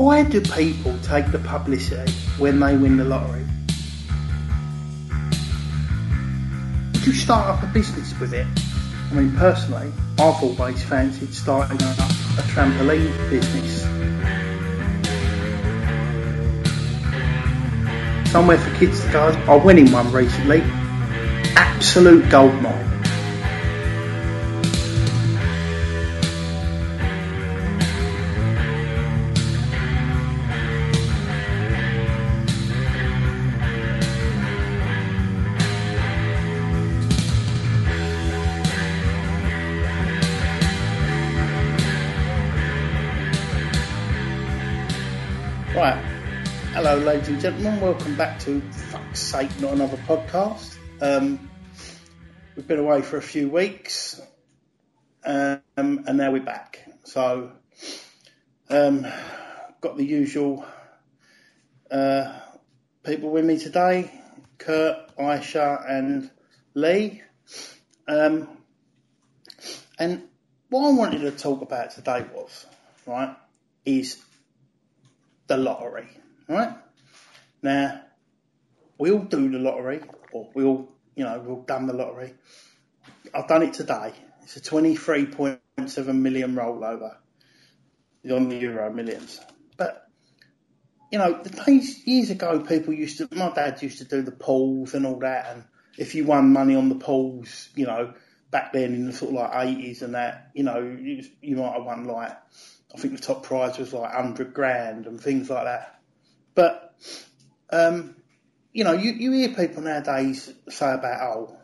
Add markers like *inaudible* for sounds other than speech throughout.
Why do people take the publicity when they win the lottery? Would you start up a business with it? I mean, personally, I've always fancied starting up a trampoline business. Somewhere for kids to go. I went in one recently. Absolute gold ladies and gentlemen. Welcome back to fuck's sake, not another podcast. Um, we've been away for a few weeks, um, and now we're back. So, um, got the usual uh, people with me today: Kurt, Aisha, and Lee. Um, and what I wanted to talk about today was right is the lottery, right? Now, we all do the lottery, or we all, you know, we've all done the lottery. I've done it today. It's a 23.7 million rollover on the Euro Millions. But, you know, the days, years ago, people used to, my dad used to do the pools and all that, and if you won money on the pools, you know, back then in the sort of like 80s and that, you know, you, you might have won like, I think the top prize was like 100 grand and things like that. But, um, you know, you, you hear people nowadays say about, oh,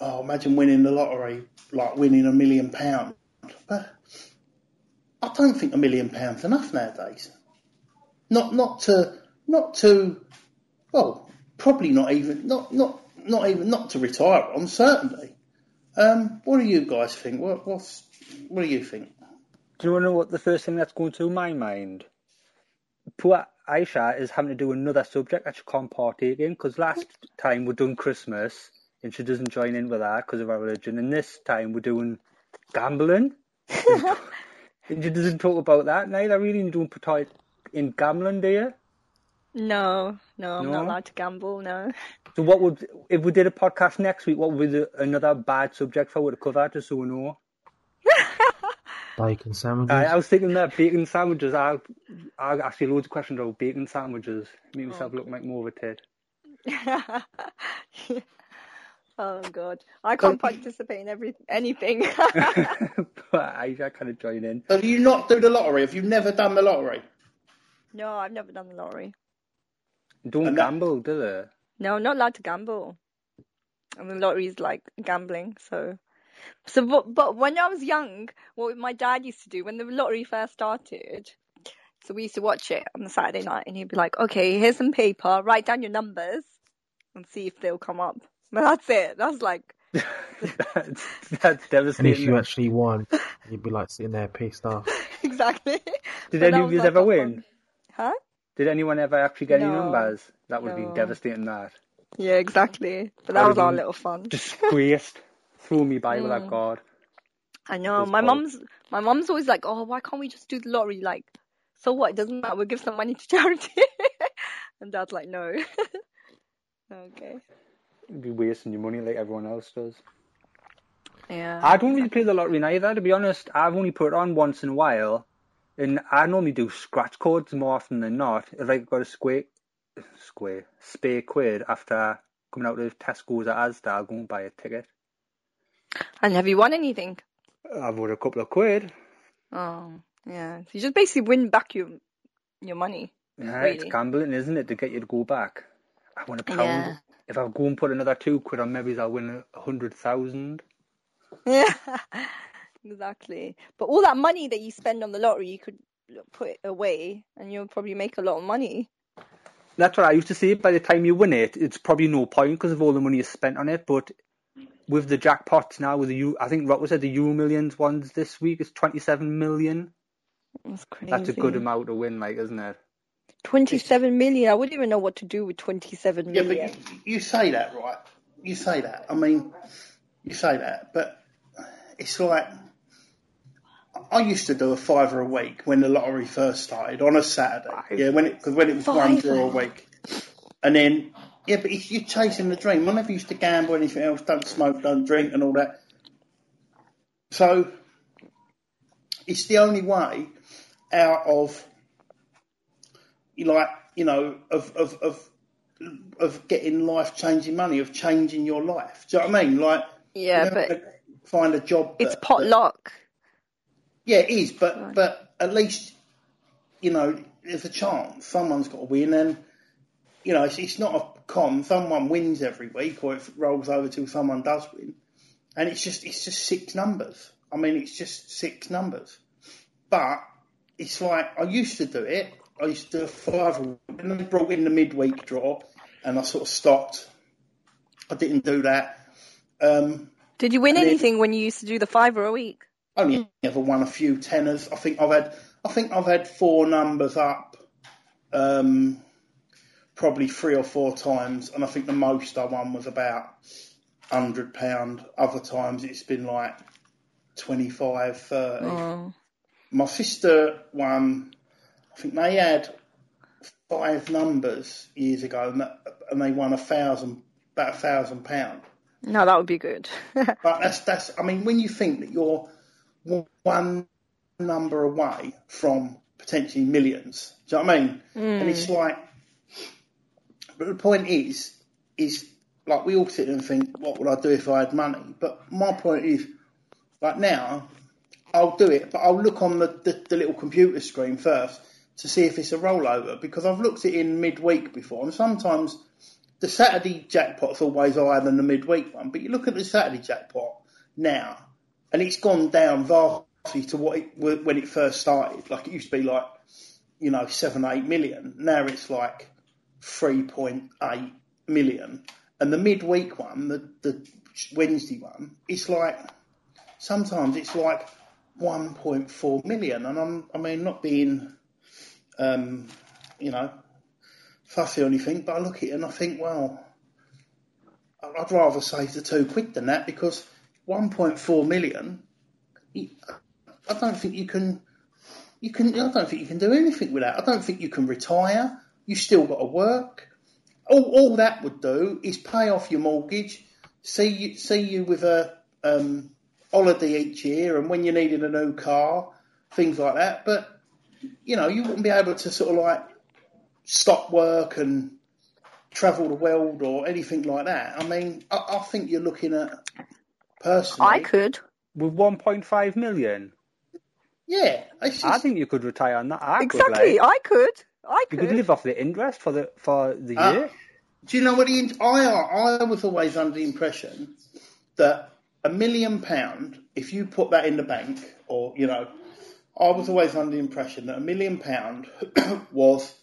oh, imagine winning the lottery, like winning a million pounds. But I don't think a million pounds enough nowadays. Not, not to, not to, well, probably not even, not, not, not even, not to retire on, certainly. Um, what do you guys think? What, what's, what do you think? Do you want to know what the first thing that's going through my mind? Poor Aisha is having to do another subject that she can't partake in because last time we're doing Christmas and she doesn't join in with that because of our religion, and this time we're doing gambling. *laughs* and she doesn't talk about that. Neither really don't partake in gambling, do you? No, no, I'm No? not allowed to gamble. No. So what would if we did a podcast next week? What would be the, another bad subject for her to cover, just so we know? Bacon sandwiches. I, I was thinking that bacon sandwiches. I I asked you loads of questions about bacon sandwiches. Make myself look like more of a tit. *laughs* oh God, I can't participate in every anything. *laughs* *laughs* but I, I kind of join in. So do you not do the lottery? Have you never done the lottery? no, I've never done the lottery. Don't And that- gamble, do they? No, I'm not allowed to gamble. I mean, lottery is like gambling, so. So, but, but when I was young, what my dad used to do when the lottery first started, so we used to watch it on the Saturday night, and he'd be like, "Okay, here's some paper. Write down your numbers, and see if they'll come up." But that's it. That's like, *laughs* *laughs* that's, that's and if you actually won, you'd be like sitting there pissed off. *laughs* exactly. Did But any of was you like ever win? fun- Huh? Did anyone ever actually get any numbers? That would have been devastating. That Yeah, exactly. But That that was our little fun. disgraced. Threw me by without Mm. God. I know. It's My cold. mum's my mum's always like, "Oh, why can't we just do the lottery? Like, so what? It doesn't matter. We'll give some money to *laughs* charity." and dad's like, "No." *laughs* okay. You'd be wasting your money like everyone else does. Yeah. I don't really play the lottery neither, to be honest. I've only put it on once in a while, and I normally do scratch codes more often than not. If I got a square, square, spare quid after coming out of Tesco's at Asda, I'll go and buy a ticket. And have you won anything? I've won a couple of quid. Oh, yeah. So you just basically win back your your money. Yeah, it's gambling, isn't it, to get you to go back? I want a pound. Yeah. If I go and put another two quid on, maybe I'll win a hundred thousand. Yeah. *laughs* exactly. But all that money that you spend on the lottery, you could put it away, and you'll probably make a lot of money. That's what I used to say. By the time you win it, it's probably no point because of all the money you spent on it. But with the jackpots now, with the U, I think Rocco said the Euro Millions ones this week is 27 million. That's crazy. That's a good amount to win, like, isn't it? 27 million. I wouldn't even know what to do with twenty-seven million. Yeah, but you, you say that, right? You say that. I mean, you say that, but it's like I used to do a fiver a week when the lottery first started on a Saturday. Five. Yeah, when it because when it was one draw a week, and then yeah, but if you're chasing the dream. I never used to gamble or anything else. Don't smoke, don't drink, and all that. So it's the only way out of you like you know of of of of getting life changing money of changing your life. Do you know what I mean? Like Yeah, but find a job. it's that- potluck. yeah, it is, but Right. but at least you know there's a chance someone's got to win, and you know it's, it's not a con. Someone wins every week, or it rolls over till someone does win, and it's just it's just six numbers. I mean, it's just six numbers, but it's like I used to do it. I used to do a five, and then they brought in the midweek draw, and I sort of stopped. I didn't do that. Um, Did you win anything when you used to do the five or a week? only ever won a few tenners. I think I've had I think I've had four numbers up, um, probably three or four times, and I think the most I won was about hundred pound. Other times it's been like 25, 30. Oh. My sister won. I think they had five numbers years ago, and, that, and they won a thousand, about a thousand pound. No, that would be good. *laughs* But that's that's. I mean, when you think that you're one number away from potentially millions, do you know what I mean? And it's hmm. like, but the point is, is like we all sit there and think, what would I do if I had money? But my point is, like now, I'll do it, but I'll look on the, the, the little computer screen first to see if it's a rollover because I've looked it in midweek before, and sometimes the Saturday jackpot's always higher than the midweek one. But you look at the Saturday jackpot now, and it's gone down vastly to what it when it first started. Like it used to be like, you know, seven, eight million. Now it's like three point eight million. And the midweek one, the the Wednesday one, it's like sometimes it's like 1.4 million. And I'm, I mean, not being, um, you know, fussy or anything, but I look at it and I think, well, I'd rather save the two quid than that because 1.4 million, I don't think you can, you can, I don't think you can do anything with that. I don't think you can retire. You've still got to work. All, all that would do is pay off your mortgage, see you, see you with a um, holiday each year, and when you needed a new car, things like that. But you know, you wouldn't be able to sort of like stop work and travel the world or anything like that. I mean, I, I think you're looking at personally. I could. With 1.5 million, Yeah, just, I think you could retire on that. I could, Exactly. like, I could. I you could. could live off the interest for the for the Ah. year. Do you know what the I I was always under the impression that a million pound, if you put that in the bank, or you know, I was always under the impression that a million pound *coughs* was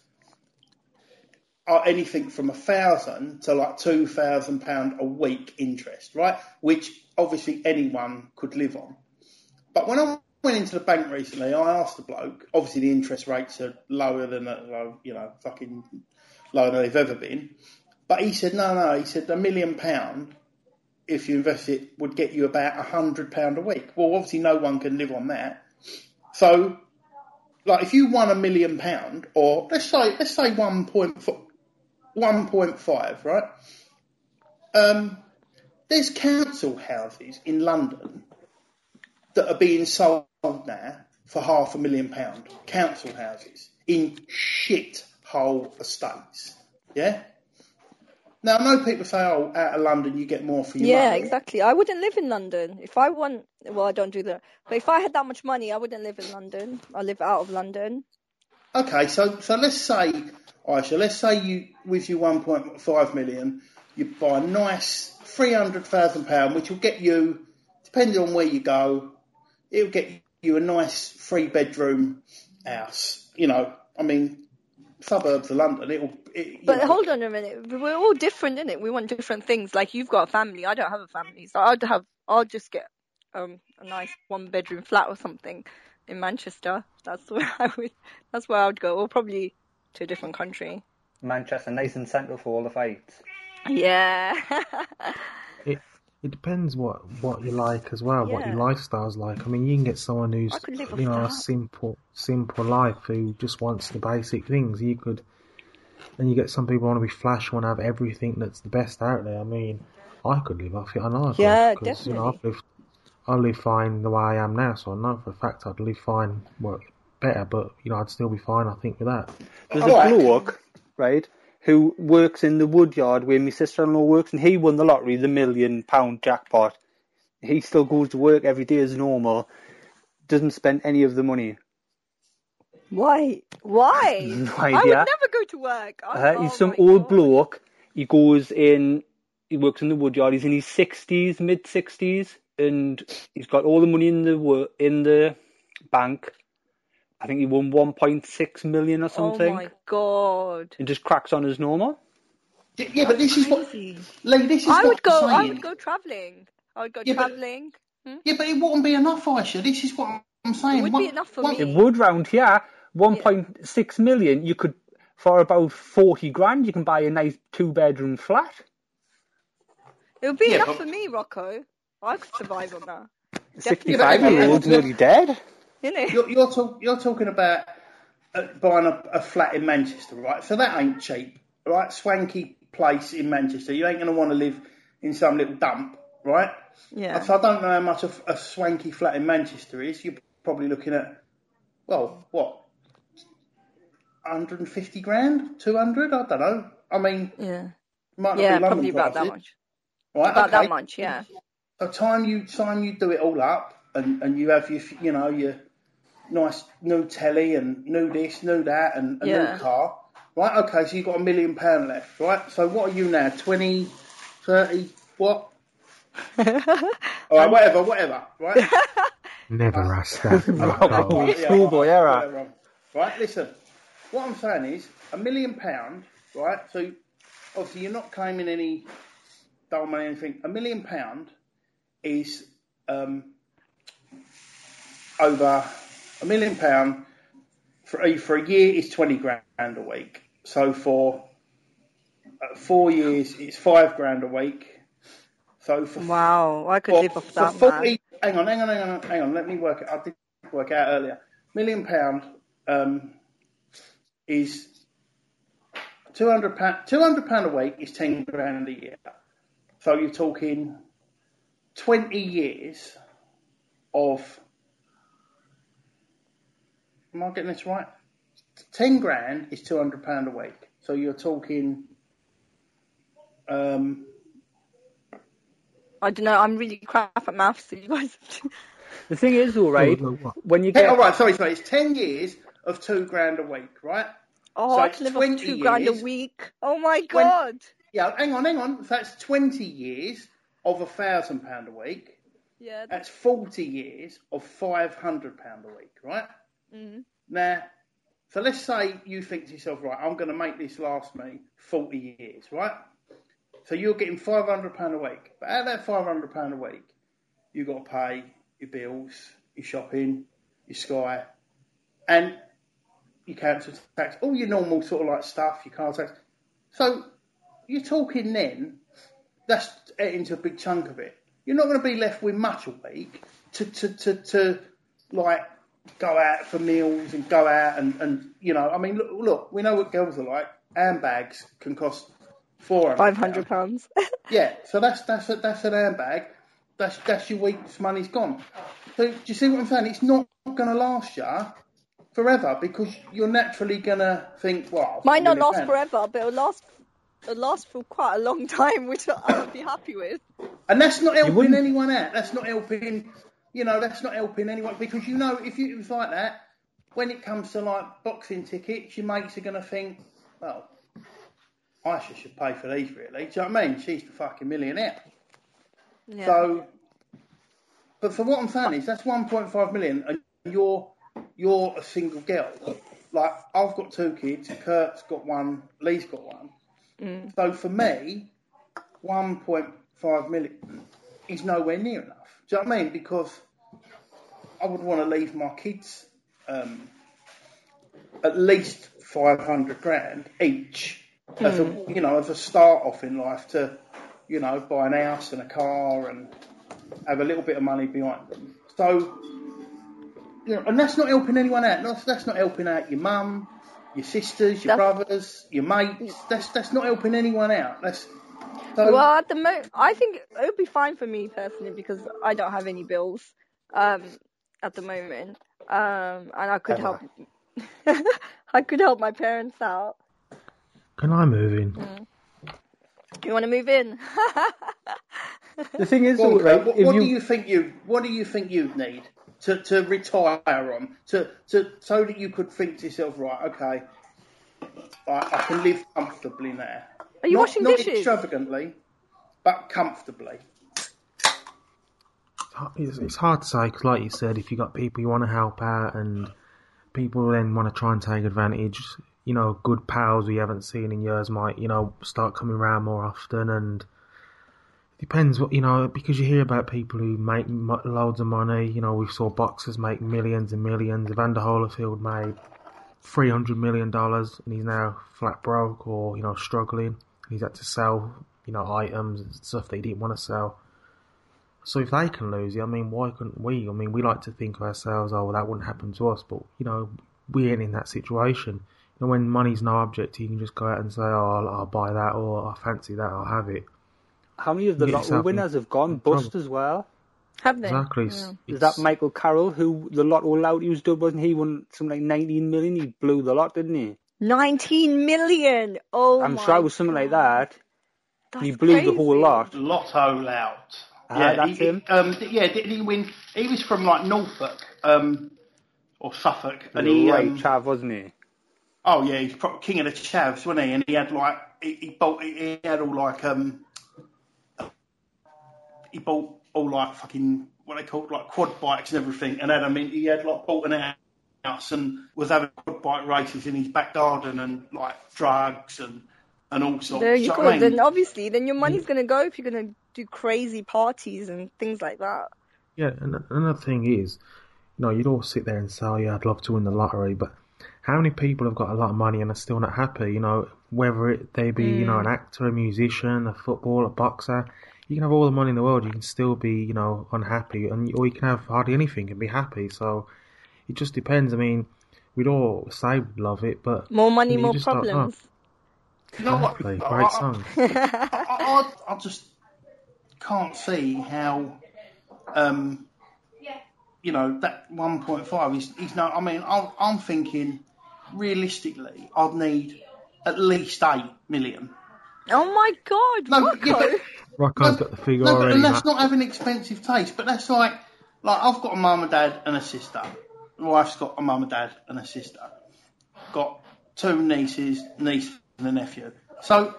uh, anything from a thousand to like two thousand pound a week interest, right? Which obviously anyone could live on. But when I went into the bank recently, I asked the bloke. Obviously, the interest rates are lower than uh, you know, fucking lower than they've ever been. But he said, no, no. He said a million pound, if you invest it, would get you about a hundred pound a week. Well, obviously, no one can live on that. So, like, if you won a million pound, or let's say let's say one point one point five, right? Um, there's council houses in London that are being sold now for half a million pound. Council houses in shit hole estates. Yeah. Now I know people say, "Oh, out of London you get more for your Yeah, money." Yeah, exactly. I wouldn't live in London if I want. Well, I don't do that. But if I had that much money, I wouldn't live in London. I live out of London. Okay, so so let's say, Aisha, let's say you with your 1.5 million, you buy a nice 300,000 pound, which will get you, depending on where you go, it'll get you a nice three bedroom house. You know, I mean, suburbs of London, it'll. It, But know, hold on a minute. We're all different, innit? We want different things. Like you've got a family. I don't have a family, so I'd have. I'll just get um a nice one bedroom flat or something in Manchester. That's *laughs* where I would. That's where I would go, or probably to a different country. Manchester, nice and central for all the fights. Yeah. If It depends what what you like as well, what your Yeah. lifestyle's like. I mean, you can get someone who's I could live off you know a simple simple life who just wants the basic things. You could, and you get some people want to be flash, want to have everything that's the best out there. I mean, I could live off it. I know. I could, Yeah, 'cause, You know, I've lived, I live fine the way I am now, so I know for a fact I'd live fine, well, better, but you know, I'd still be fine. I think with that. There's Alright. a bloke, right, who works in the wood yard where my sister-in-law works, and he won the lottery, the million pound jackpot. He still goes to work every day as normal, doesn't spend any of the money. Why? Why? *laughs* No I would never go to work. Uh, oh he's some old God. bloke. He goes in, he works in the wood yard. He's in his sixties, mid sixties, and he's got all the money in the in the bank. I think he won 1.6 million or oh something. Oh my god. and just cracks on as normal. Y- Yeah, but this is what Crazy. Lee. This is I what would go. I'm I would go travelling. I would go Yeah, but- travelling. Hmm? Yeah, but it wouldn't be enough, Aisha. This is what I'm saying. It would One- be enough for one- me. It would round here, 1.6 million. You could, for about 40 grand, you can buy a nice two bedroom flat. It would be Yeah, enough but- for me, Rocco. I could survive on that. 65 Yeah, but- year old's nearly dead. Innit? You're, you're, talk, you're talking about uh, buying a, a flat in Manchester, right? So that ain't cheap, right? Swanky place in Manchester. You ain't going to want to live in some little dump, right? Yeah. So I don't know how much a, a swanky flat in Manchester is. You're probably looking at, well, what, 150 grand, 200? I don't know. I mean, Yeah. might not Yeah, be London probably about that much. Right? About okay. that much, yeah. So time you time you do it all up, and, and you have your you know your nice new telly and new this, new that, and a Yeah. new car, right? Okay, so you've got a million pound left, right? So what are you now? 20, 30, what? *laughs* All right, whatever, whatever, right? *laughs* Never ask that. *laughs* Yeah, schoolboy right, era. whatever. Right, listen. What I'm saying is a million pound, right? So obviously you're not claiming any dole money, or anything. A million pound is um, over a million pound for a, for a year is twenty grand a week. So for uh, four years, it's five grand a week. So for Wow, I could for, live off for that, 40, hang on, hang on, hang on, hang on. Let me work it. I did work out earlier. Million pound um, is two hundred pound. Two hundred pound a week is ten grand a year. So you're talking twenty years of. Am I getting this right? Ten grand is two hundred pound a week. So you're talking. Um, I don't know. I'm really crap at maths. So you guys. *laughs* The thing is, all right, Oh, look, what? when you Hey, get all right, sorry, sorry. It's ten years of two grand a week, right? Oh, So I it's could live off 20 two grand a week. Oh my god. Yeah, hang on, hang on. So that's twenty years of a thousand pound a week. Yeah. That's forty years of five hundred pound a week, right? Mm. Now, so let's say you think to yourself, right, I'm going to make this last me forty years, right? So you're getting five hundred pound a week, but out of that five hundred pound a week, you've got to pay your bills, your shopping, your Sky, and your council tax, all your normal sort of like stuff, your car tax. So you're talking then, that's into a big chunk of it. You're not going to be left with much a week to, to, to, to like go out for meals and go out and, and you know, I mean, look, look, we know what girls are like. Handbags can cost four hundred. Five hundred pounds. *laughs* Yeah, so that's that's a, that's an handbag. That's that's your week's money's gone. So do you see what I'm saying? It's not going to last you forever because you're naturally going to think, well, Might not really last can. forever, but it'll last. It'll last for quite a long *laughs* time, which I would be happy with. And that's not helping anyone out. That's not helping, you know, that's not helping anyone because you know if you, it was like that, when it comes to like boxing tickets, your mates are going to think, well, Aisha should pay for these really. Do you know what I mean? She's the fucking millionaire. Yeah. So, but for what I'm saying is that's 1.5 million, and you're you're a single girl. Like I've got two kids, Kurt's got one, Lee's got one. Mm. So for me, 1.5 million is nowhere near enough. Do you know what I mean? Because I would want to leave my kids um, at least 500 grand each as a you know as a start off in life to you know, buy an house and a car and have a little bit of money behind them. So, you know, and that's not helping anyone out. That's, that's not helping out your mum, your sisters, your That's- brothers, your mates. That's that's not helping anyone out. That's so. Well, at the moment, I think it would be fine for me personally because I don't have any bills um, at the moment, um, and I could help. *laughs* I could help my parents out. Can I move in? Mm. You want to move in? *laughs* The thing is, Well, right, what, what you, do you think you what do you think you'd need to, to retire on to, to so that you could think to yourself right okay I, I can live comfortably now Are you not, washing not dishes? extravagantly but comfortably It's, it's hard to say because, like you said, if you've got people you want to help out and people then want to try and take advantage, you know, good pals we haven't seen in years might, you know, start coming around more often. And it depends what, you know, because you hear about people who make loads of money. You know, we saw boxers make millions and millions. Evander Holyfield made three hundred million dollars, and he's now flat broke or you know struggling. He's had to sell, you know, items and stuff that he didn't want to sell. So if they can lose it, I mean, why couldn't we? I mean, we like to think of ourselves, oh, well, that wouldn't happen to us, but you know, we ain't in that situation. You know, when money's no object, you can just go out and say, oh, I'll, I'll buy that, or I fancy that, I'll have it. how many of the Get lotto in winners have gone trouble. bust as well? Have they? Exactly. Yeah. Is that Michael Carroll, who the Lotto Lout he was done, wasn't he? Won something like 19 million. He blew the lot, didn't he? 19 million. Oh I'm my sure it was something like that. That's he blew the whole crazy. lot. Lotto Lout Ah, yeah that's he, him. um, yeah did he win he was from like Norfolk um, or Suffolk and he right, um, chav, wasn't he? Oh yeah, he's pro- king of the chavs, wasn't he? And he had like he, he bought he he had all like um he bought all like fucking what they called like quad bikes and everything, and had I mean he had like bought an house and was having quad bike races in his back garden and like drugs and and all sorts. There you So, go. I mean, Then obviously, then your money's mm. gonna go if you're gonna do crazy parties and things like that. Yeah, and another thing is, you know, you'd all sit there and say, oh, yeah, I'd love to win the lottery, but how many people have got a lot of money and are still not happy? You know, whether it they be, you know, an mm. actor, a musician, a footballer, a boxer, you can have all the money in the world, you can still be, you know, unhappy, and or you can have hardly anything and be happy. So it just depends. I mean, we'd all say we'd love it, but More money, you more just problems. you know what? Exactly, I- great I- song. *laughs* I, I, I just can't see how, um, you know, that 1.5 is, is no, I mean, I'm, I'm thinking realistically, I'd need at least 8 million. Oh my God, No, Rocco! yeah, but, Rocco's no, got the figure no, already. and that's Matt. not having expensive taste, but that's like, like I've got a mum and dad and a sister. My wife's got a mum and dad and a sister. Got two nieces, niece and a nephew. So,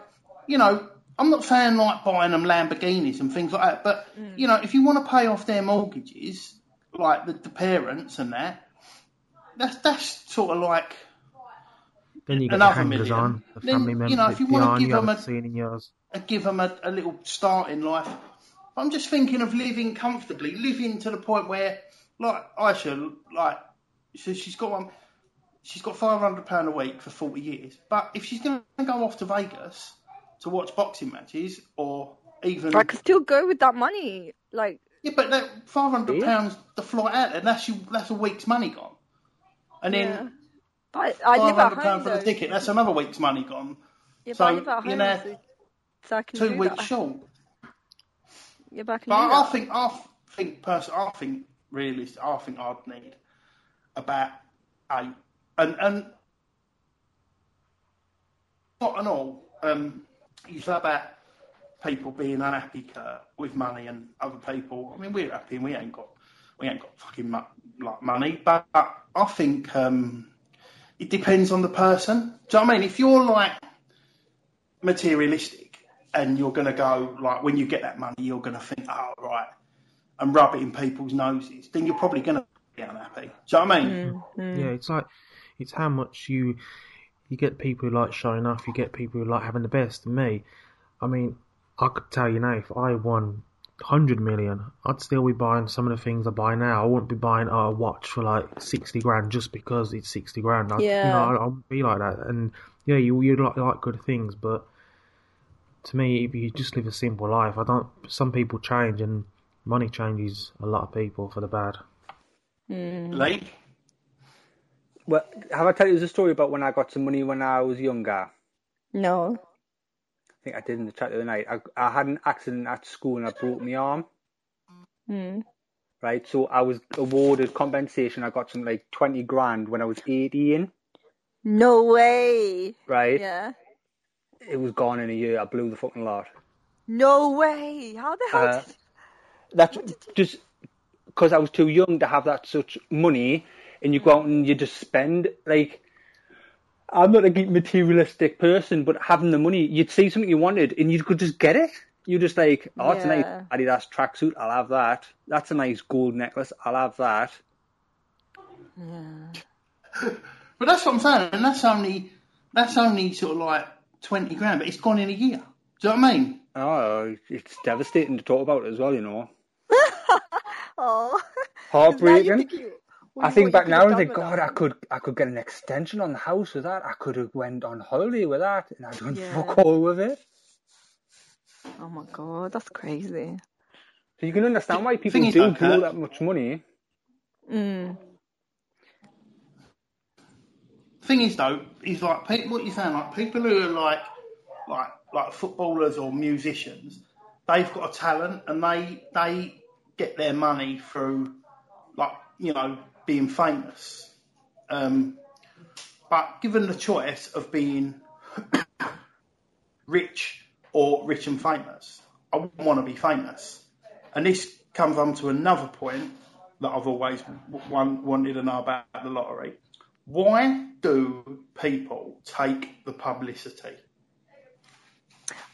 you know, I'm not saying like buying them Lamborghinis and things like that, but mm. you know, if you want to pay off their mortgages, like the, the parents and that, that's that's sort of like Then you got another the hangers million. on, the Then, family you know, if you wanna give them haven't a- seen in years. and give them a, a little start in life. I'm just thinking of living comfortably, living to the point where, like I should, like so she's got one, she's got five hundred pound a week for forty years. But if she's going to go off to Vegas to watch boxing matches, or even I could still go with that money. Like, yeah, but that five hundred pounds the flight out, and that's you, that's a week's money gone. And then yeah. But I, I live at home for though. the ticket, that's another week's money gone. Yeah, So, but I live at you home, know, so, so I can Two weeks that. short. Yeah, but I But I think I think personally, I think really, I think I'd need about eight, and and not and all. Um, you about people being unhappy Kurt, with money and other people. I mean, we're happy and we ain't got we ain't got fucking mu- like money, but I think um, it depends on the person. Do you know what I mean? If you're like materialistic and you're going to go like when you get that money, you're going to think, oh right, and rub it in people's noses, then you're probably going to be unhappy. Do you know what I mean? Mm, mm. Yeah, it's like it's how much you you get people who like showing off, you get people who like having the best. And me, I mean, I could tell you now, if I won hundred million, I'd still be buying some of the things I buy now. I wouldn't be buying a watch for like sixty grand just because it's sixty grand. I, You Yeah. know, I, I wouldn't be like that. And yeah, you you like like good things, but to me, you just live a simple life, I don't. Some people change, and money changes a lot of people for the bad. Lee? Well, have I told you the story about when I got some money when I was younger? No. I think I did in the chat the other night. I, I had an accident at school and I broke my arm. Hmm. Right, so I was awarded compensation. I got some like twenty grand when I was eighteen. No way. Right, Yeah. it was gone in a year. I blew the fucking lot. No way. How the hell Uh, did That's just because I was too young to have that such money, and you go out and you just spend like. I'm not a materialistic person, but having the money, you'd see something you wanted and you could just get it. You just like, oh, it's a nice Yeah. Adidas tracksuit. I'll have that. That's a nice gold necklace. I'll have that. Yeah. *laughs* But that's what I'm saying, and that's only that's only sort of like twenty grand, but it's gone in a year. Do you know what I mean? Oh, it's devastating to talk about as well, you know. Oh. *laughs* Heartbreaking. I think back now and I think, God, I could, I could get an extension on the house with that. I could have went on holiday with that, and I done Yeah. fuck all with it. Oh my god, that's crazy. So you can understand why people do though, blow Kurt- that much money. Mm. Thing is though, is like people, what you're saying, like people who are like like like footballers or musicians, they've got a talent and they they get their money through like you know being famous. Um, but given the choice of being *coughs* rich or rich and famous, I wouldn't want to be famous. And this comes on to another point that I've always wanted to know about the lottery. Why do people take the publicity?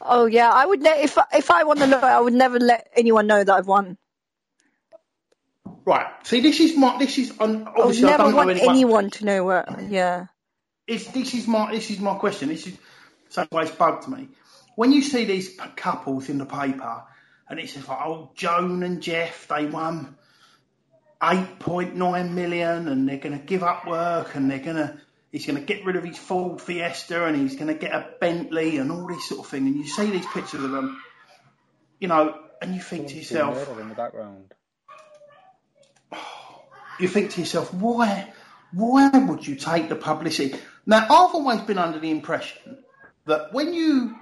Oh yeah, I would ne- if if I won the lottery, I would never let anyone know that I've won. Right. See, this is my. This is un, I would obviously I never don't know want anyone. anyone to know where. Yeah. It's, this is my. This is my question. This is so always bugged me. When you see these p- couples in the paper, and it's just like, oh, Joan and Jeff, they won eight point nine million, and they're going to give up work, and they're going to. He's going to get rid of his Ford Fiesta, and he's going to get a Bentley, and all this sort of thing. And you see these pictures of them, you know, and you think to yourself, in the background. You think to yourself, why, why would you take the publicity? Now, I've always been under the impression that when you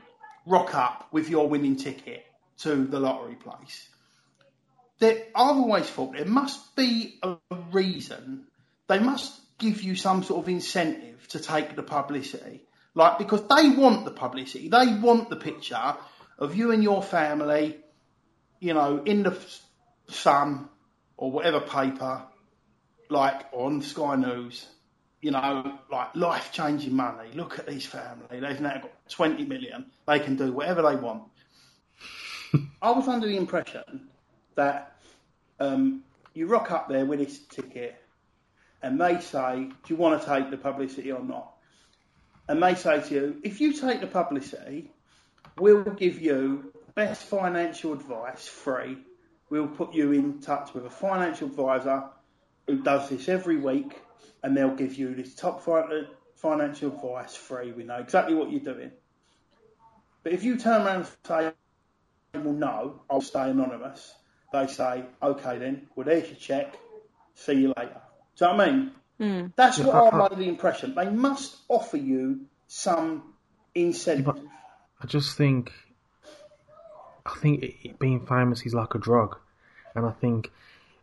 rock up with your winning ticket to the lottery place, that I've always thought there must be a reason. They must give you some sort of incentive to take the publicity, like because they want the publicity, they want the picture of you and your family, you know, in the Sun or whatever paper, like on Sky News, you know, like life changing money. Look at these family. They've now got 20 million. They can do whatever they want. *laughs* I was under the impression that um, you rock up there with this ticket and they say, Do you want to take the publicity or not? And they say to you, If you take the publicity, we'll give you best financial advice free. We'll put you in touch with a financial advisor who does this every week, and they'll give you this top fi- uh, financial advice free. We know exactly what you're doing. But if you turn around and say, well, no, I'll stay anonymous, they say, okay then, well, there's your check, see you later. Do you know what I mean? Hmm. That's what I'm under the impression. They must offer you some incentive. I just think, I think it, it- being famous is like a drug, and I think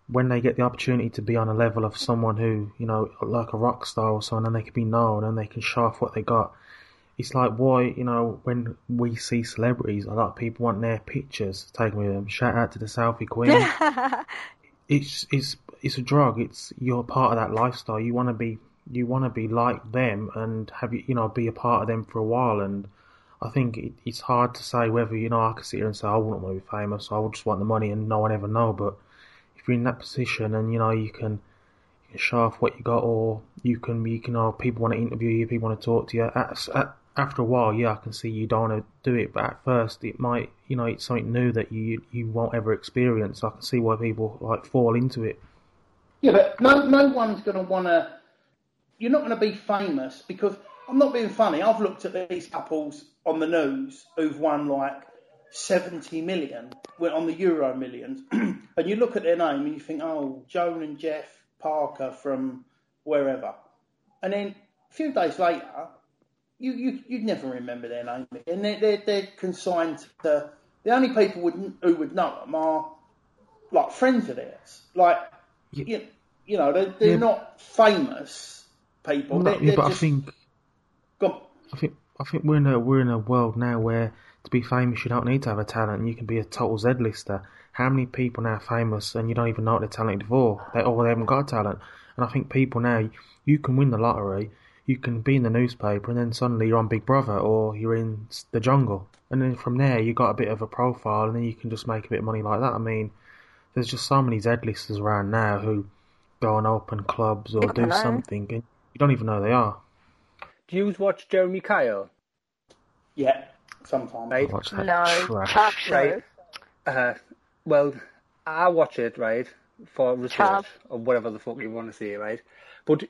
when they get the opportunity to be on a level of someone who, you know, like a rock star or someone, and they can be known and they can show off what they got. It's like why, you know, when we see celebrities, a lot of people want their pictures taken with them. Um, shout out to the selfie queen. *laughs* it's it's it's a drug. It's you're part of that lifestyle. You want to be you want to be like them and have you you know be a part of them for a while. And I think it, it's hard to say whether you know I could sit here and say I wouldn't want to be famous. I would just want the money and no one ever know. But you're in that position and you know you can you can show off what you got, or you can you can know people want to interview you, people want to talk to you. At, at, after a while, yeah, I can see you don't want to do it, but at first it might, you know, it's something new that you you won't ever experience. I can see why people like fall into it. Yeah, but no, no one's going to want to. You're not going to be famous because I'm not being funny. I've looked at these couples on the news who've won like 70 million, went on the Euro Millions, *clears throat* and you look at their name and you think, oh, Joan and Jeff Parker from wherever. And then a few days later, you, you, you'd never remember their name. And they're, they're, they're consigned to, the only people would, who would know them are like friends of theirs. Like, Yeah. you, you know, they're, they're Yeah. not famous people. No, They're, yeah, but I think. I think I think we're in a we're in a world now where to be famous you don't need to have a talent. You can be a total Z lister. How many people now are famous and you don't even know what they're talented for? They or they haven't got a talent. And I think people now you can win the lottery, you can be in the newspaper, and then suddenly you're on Big Brother or you're in the jungle, and then from there you got a bit of a profile, and then you can just make a bit of money like that. I mean, there's just so many Z listers around now who go and open clubs or do know. something, and you don't even know they are. Do you watch Jeremy Kyle? Yeah, sometimes. Right. Watch that No, trash. talk show. Right. Uh, well, I watch it, right, for research Chav. or whatever the fuck you want to say, right? But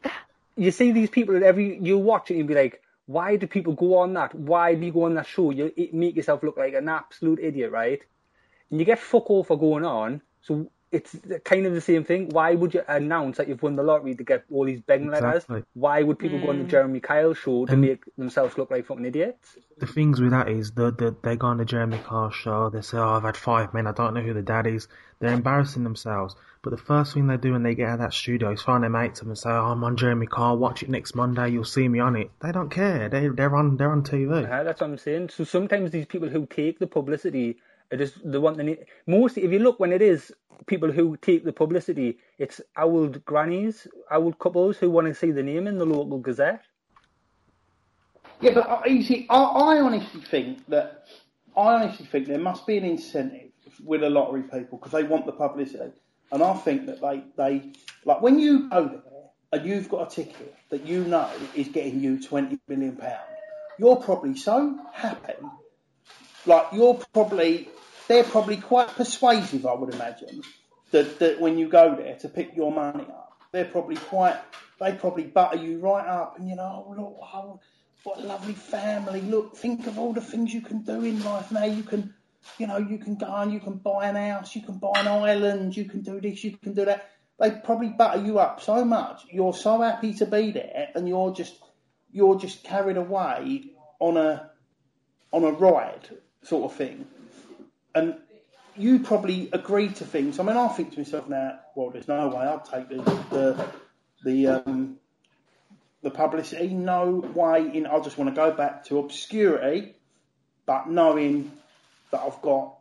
you see these people that every you watch it, you'll be like, why do people go on that? Why do you go on that show? You make yourself look like an absolute idiot, right? And you get fuck all for going on. So it's kind of the same thing. Why would you announce that you've won the lottery to get all these begging letters? Why would people go on the Mm. Jeremy Kyle show to And- make themselves look like fucking idiots? The things with that is the, the they go on the Jeremy Kyle show. They say, "Oh, I've had five men. I don't know who the dad is." They're embarrassing themselves. But the first thing they do when they get out of that studio is find their mates and say, oh, "I'm on Jeremy Carr. Watch it next Monday. You'll see me on it." They don't care. They they're on they're on TV. Uh, that's what I'm saying. So sometimes these people who take the publicity are just the one that need, mostly if you look when it is people who take the publicity, it's old grannies, old couples who want to see the name in the local gazette. Yeah, but uh, you see, I, I honestly think that I honestly think there must be an incentive with a lottery people because they want the publicity, and I think that they they like when you go there and you've got a ticket that you know is getting you twenty million pound, you're probably so happy. Like you're probably they're probably quite persuasive, I would imagine. That, that when you go there to pick your money up, they're probably quite. They probably butter you right up, and you know, oh, look, oh, what a lovely family. Look, think of all the things you can do in life now. You can, you know, you can go and you can buy an house, you can buy an island, you can do this, you can do that. They probably butter you up so much. You're so happy to be there, and you're just, you're just carried away on a, on a ride sort of thing. And you probably agree to things. I mean, I think to myself now, well, there's no way I'd take the the the um, the publicity. No way in. I just want to go back to obscurity, but knowing that I've got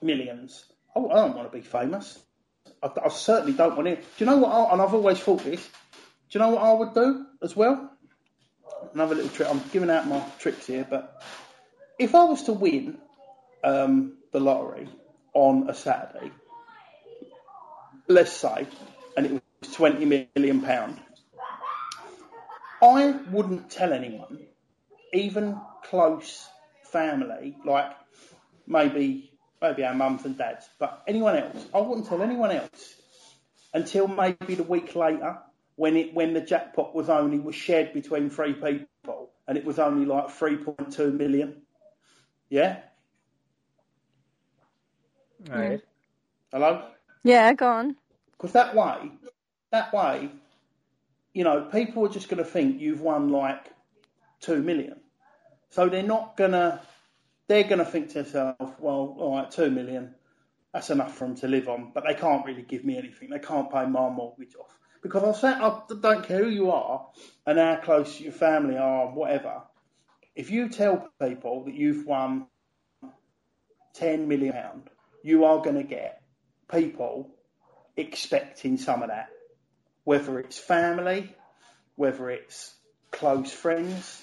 millions. I, I don't want to be famous. I, I certainly don't want to. Do you know what? I, and I've always thought this. Do you know what I would do as well? Another little trick. I'm giving out my tricks here, but if I was to win um, the lottery on a Saturday, let's say, and it was twenty million pound, I wouldn't tell anyone, even close family, like maybe maybe our mums and dads, but anyone else, I wouldn't tell anyone else until maybe the week later when it when the jackpot was only was shared between three people and it was only like three point two million. Yeah. Right. Hello. Yeah, go on. Because that way, that way, you know, people are just going to think you've won like two million. So they're not gonna, they're going to think to themselves, well, all right, two million, that's enough for them to live on, but they can't really give me anything. They can't pay my mortgage off. Because I say, I don't care who you are and how close your family are, whatever. If you tell people that you've won ten million pound, you are going to get people expecting some of that, whether it's family, whether it's close friends,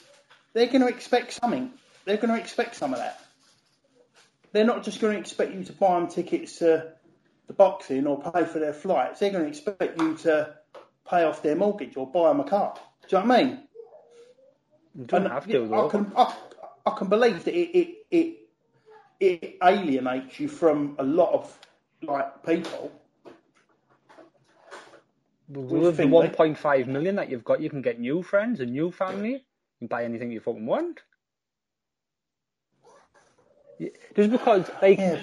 they're going to expect something. They're going to expect some of that. They're not just going to expect you to buy them tickets to the boxing or pay for their flights. They're going to expect you to pay off their mortgage or buy them a car. Do you know what I mean? You don't And have to, though. I can, I, I can believe that it, it, it, it alienates you from a lot of like people. With the 1.5 million that you've got, you can get new friends and new family. and buy anything you fucking want. Just because, like, Yeah.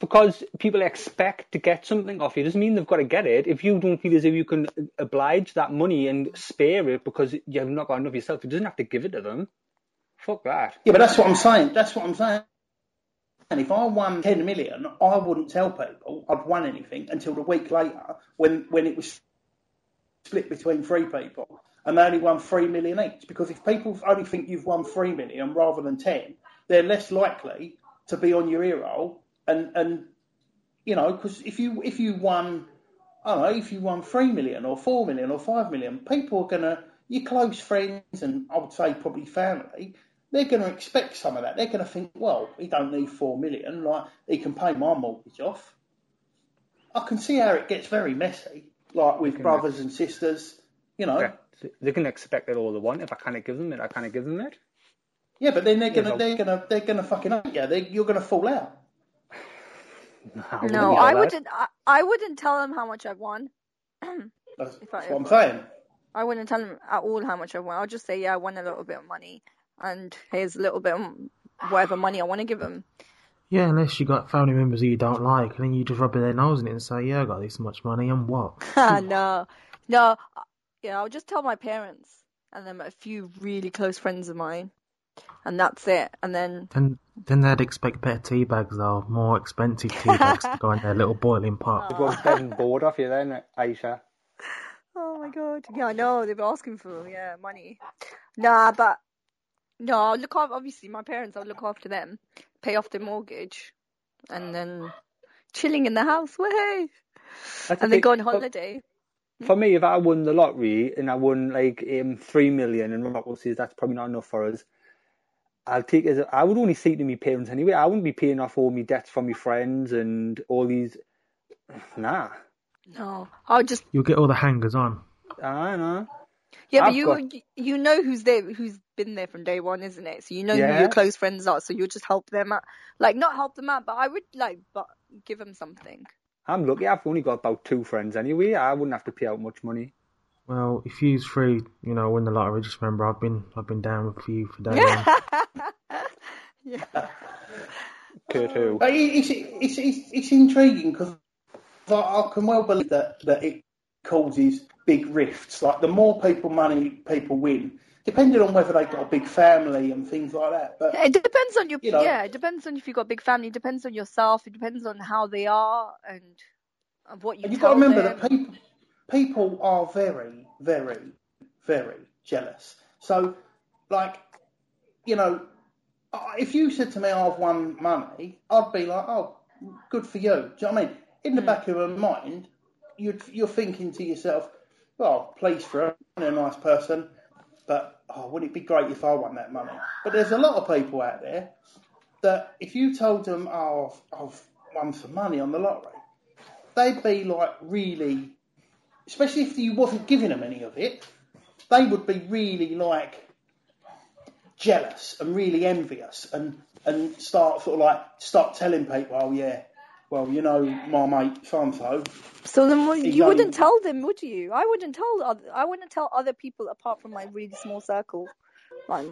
because people expect to get something off you doesn't mean they've got to get it. If you don't feel as if you can oblige that money and spare it because you've not got enough yourself, you doesn't have to give it to them. Fuck that. Yeah, but that's what I'm saying. That's what I'm saying. And if I won 10 million, I wouldn't tell people I'd won anything until the week later when, when it was split between three people and they only won 3 million each. Because if people only think you've won 3 million rather than 10, they're less likely to be on your ear roll. And, and you know, because if you, if you won, I don't know, if you won 3 million or 4 million or 5 million, people are going to, your close friends and I would say probably family, they're going to expect some of that. They're going to think, well, he don't need four million, like he can pay my mortgage off. I can see how it gets very messy, like with brothers and sisters, you know. Yeah. Yeah, They can expect it all they want. If I can't give them it, I can't give them it. Yeah, but then they're gonna, Yeah, they're gonna, they're gonna fucking hate you. They, you're gonna fall out. I wouldn't No, I wouldn't. I, I wouldn't tell them how much I've won. *clears throat* That's, If I that's what I'm saying. I wouldn't tell them at all how much I've won. I'll just say, yeah, I won a little bit of money, and here's a little bit of whatever money I want to give them. Yeah, unless you got family members who you don't like, and then you just rub their nose in it and say, "Yeah, I got this much money, and what?" *laughs* no, no, yeah, I'll just tell my parents and then a few really close friends of mine, and that's it. And then Then, then they'd expect better tea bags, though, more expensive tea bags to go in their little boiling pot. Everyone's dead and bored off you then, Aisha. *laughs* Oh my god. Yeah, I know. They were asking for yeah money. Nah, but no, I'll look after obviously my parents. I'll look after them, pay off their mortgage, and then chilling in the house. Way, That's a and then go on holiday. For me, if I won the lottery and I won like um, three million, and Rockwell says that's probably not enough for us, I'll take it as a, I would only say to my parents anyway. I wouldn't be paying off all my debts from my friends and all these. *sighs* Nah, No, I'll just You'll get all the hangers on. I know. Yeah, but I've you got- you know who's there, who's been there from day one, isn't it? So you know who your close friends are. So you'll just help them out, like not help them out, but I would like, but give them something. I'm lucky. I've only got about two friends anyway. I wouldn't have to pay out much money. Well, if you's free, you know, win the lottery, just remember I've been I've been down with you for day one. *laughs* yeah. Kurt who? It's, it's, it's, it's intriguing because I, I can well believe that, that it causes big rifts. Like the more people money people win, depending on whether they've got a big family and things like that. But It depends on your You know. yeah. It depends on if you've got a big family. It depends on yourself. It depends on how they are and and what you. And you've got to remember them. that people people are very, very, very jealous. So, like, you know, if you said to me I've won money, I'd be like, oh, good for you. Do you know what I mean? In the mm. back of my mind, you'd, you're thinking to yourself, well, pleased for a nice person, but oh, wouldn't it be great if I won that money? But there's a lot of people out there that if you told them, oh, I've, I've won some money on the lottery, they'd be like really, especially if you wasn't giving them any of it, they would be really like jealous and really envious and and start sort of like start telling people, oh yeah, well you know my mate so and so. So then what- He's you wouldn't tell them, would you? I wouldn't tell. oth- I wouldn't tell other people apart from my really small circle. Like,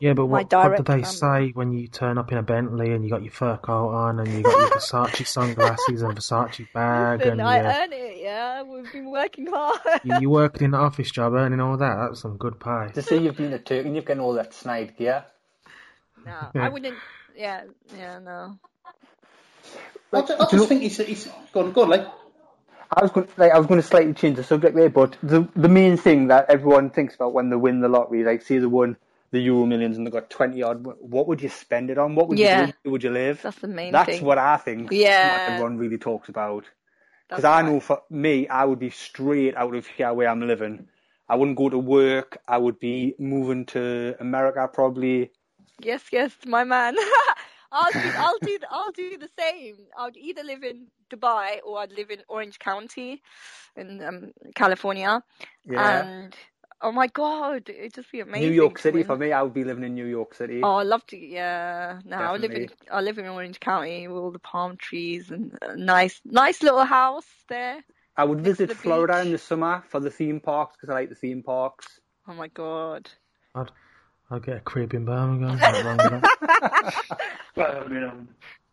Yeah, but what, what do they family. say when you turn up in a Bentley and you got your fur coat on and you got your *laughs* Versace sunglasses and Versace bag listen, and I yeah, earn it. Yeah, we've been working hard. you, you're working in an office job earning all that. That's some good pay. To say you've been to Turkey and you've got all that snide gear. no, *laughs* I wouldn't. Yeah, yeah, no. I, ju- I just think it's it's gone gone like I was going, like, I was going to slightly change the subject there, but the the main thing that everyone thinks about when they win the lottery, like, say they won the Euro Millions and they got twenty odd, what would you spend it on? What would Yeah. you do? Where would you live? That's the main thing. That's thing. what I think. Yeah. What everyone really talks about. Because I know for me, I would be straight out of here where I'm living. I wouldn't go to work. I would be moving to America probably. Yes, yes, my man. *laughs* I'll do, I'll do, I'll do the same. I'd either live in Dubai or I'd live in Orange County, in um, California. Yeah. And oh my God, it'd just be amazing. New York City win. for me. I would be living in New York City. Oh, I love to. Yeah, no, I live in I live in Orange County with all the palm trees and a nice, nice little house there. I would visit Florida beach. in the summer for the theme parks because I like the theme parks. Oh my God. I'd I'll get a crib in Birmingham. *laughs* Not wrong. Birmingham.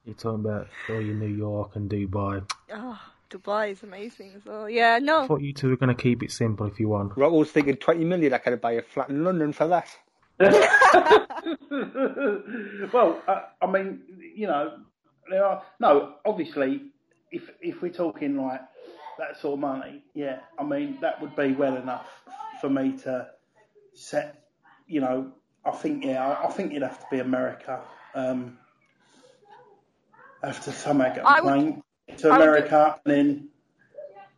You're talking about all your New York and Dubai. Oh, Dubai is amazing as well. Yeah, no. I thought you two were going to keep it simple if you want. Rob was thinking 20 million, I could buy a flat in London for that. *laughs* well, uh, I mean, you know, there are no. Obviously, if if we're talking like that sort of money, yeah, I mean that would be well enough for me to set. You know, I think yeah, I, I think it'd have to be America. Um, have to somehow get would- plane to I would America and then.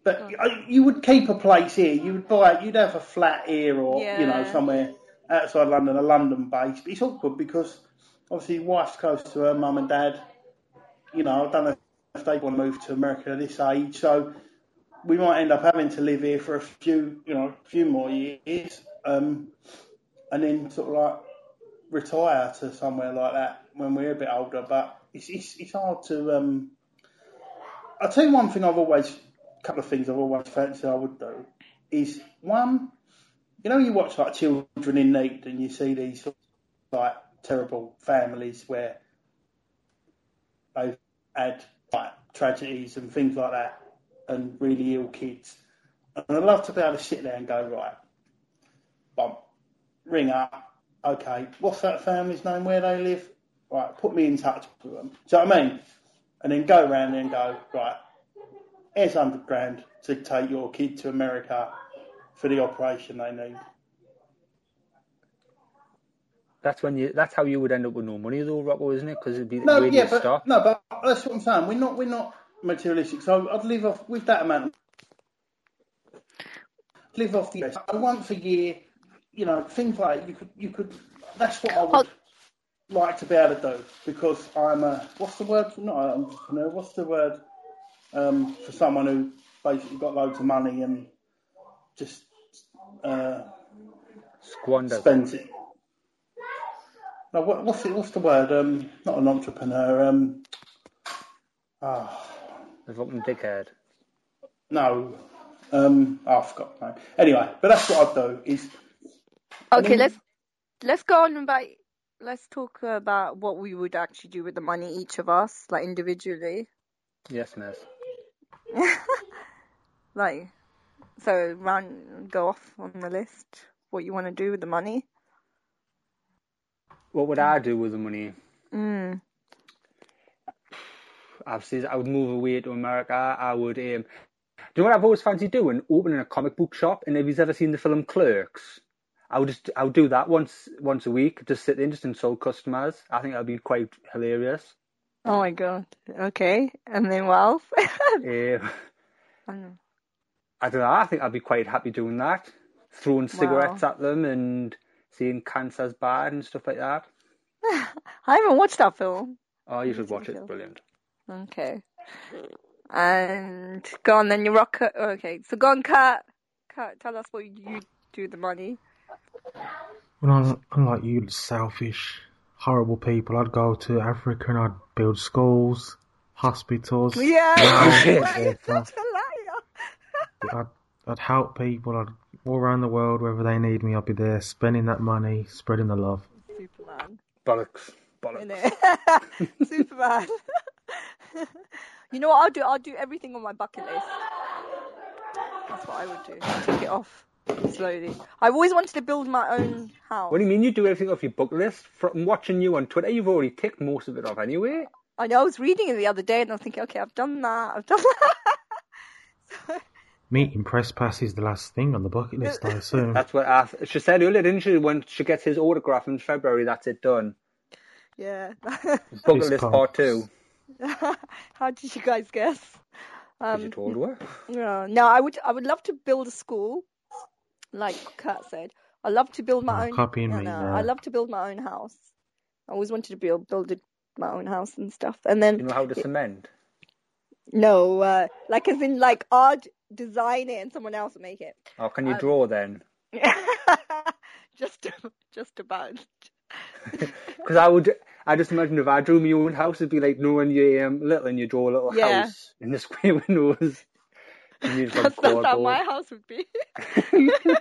But I- you would keep a place here. You would buy. You'd have a flat here, or you know, somewhere outside London, a London base. But it's awkward because obviously, wife's close to her mum and dad. You know, I don't know if they want to move to America at this age, so we might end up having to live here for a few, you know, a few more years, um, and then sort of like retire to somewhere like that when we're a bit older. But it's it's, it's hard to. Um, I'll tell you one thing. I've always, a couple of things I've always fancied I would do is one. You know, you watch like Children in Need, and you see these like terrible families where they've had like tragedies and things like that, and really ill kids. And I'd love to be able to sit there and go right, bump, ring up, okay, what's that family's name? Where they live? Right, put me in touch with them. Do you know what I mean? And then go around there and go right. Here's hundred grand to take your kid to America for the operation they need. That's when you. That's how you would end up with no money, though, Rocco, isn't it? Because it'd be No, yeah, but stop. no, but that's what I'm saying. We're not we're not materialistic. So I'd live off with that amount. Live off the once a year, you know, things like you could you could. That's what I would like to be able to do because I'm a what's the word? Not an entrepreneur. What's the word um, for someone who basically got loads of money and just uh, Squander. spends it. No, what, what's it? What's the word? Um, not an entrepreneur. Um, ah, A fucking dickhead. no. Um, oh, I forgot. No. Anyway, but that's what I'd do. Is Okay, let's let's go on about let's talk about what we would actually do with the money, each of us, like individually. Yes, miss. *laughs* like, so round go off on the list what you want to do with the money. What would I do with the money? Mm. Obviously, I would move away to America. I would. Um, do you know what I've always fancied doing? Opening a comic book shop. And if you've ever seen the film Clerks, I would just I would do that once once a week. Just sit there and just insult customers. I think that'd be quite hilarious. Oh my god. Okay, and then what else? Um, *laughs* I don't know. I don't know. I think I'd be quite happy doing that. Throwing cigarettes at them and saying cancer's bad and stuff like that. *laughs* I haven't watched that film. Oh, you should watch it. It's brilliant. Okay. And go on then, you rock. Okay, so go on, Kurt. Kurt, tell us what you do with the money. Well, un- unlike you selfish, horrible people, I'd go to Africa and I'd build schools, hospitals. *laughs* Yeah, Yeah, you're such a liar. *laughs* I'd, I'd help people. I'd all around the world, wherever they need me, I'd be there, spending that money, spreading the love. Superman. Bollocks. Bollocks. *laughs* Superman. you know what I'll do? I'll do everything on my bucket list. That's what I would do. Take it off slowly. I've always wanted to build my own house. What do you mean you do everything off your bucket list? From watching you on Twitter, you've already ticked most of it off anyway. I know I was reading it the other day and I'm thinking, okay, I've done that. I've done that. *laughs* Meeting press pass is the last thing on the bucket list, I assume. *laughs* That's what I, she said earlier, didn't she? When she gets his autograph in February, that's it done. yeah. *laughs* Bucket Fist list part two. How did you guys guess? 'cause you Um, told her. no, no, I would, I would love to build a school, like Kurt said. I love to build my Oh, own. copying no, me no. I love to build my own house. I always wanted to build build it, my own house and stuff. And then You know how to cement? no, uh, like as in like I'd design it and someone else would make it. Or can you Um, draw then? *laughs* just, just about. Because *laughs* I would, I just imagine if I drew my own house, it'd be like, no, when you're um, little and you draw a little Yeah. house in the *laughs* square windows. And you just like *laughs* That's, that's how cardboard. my house would be. *laughs* *laughs*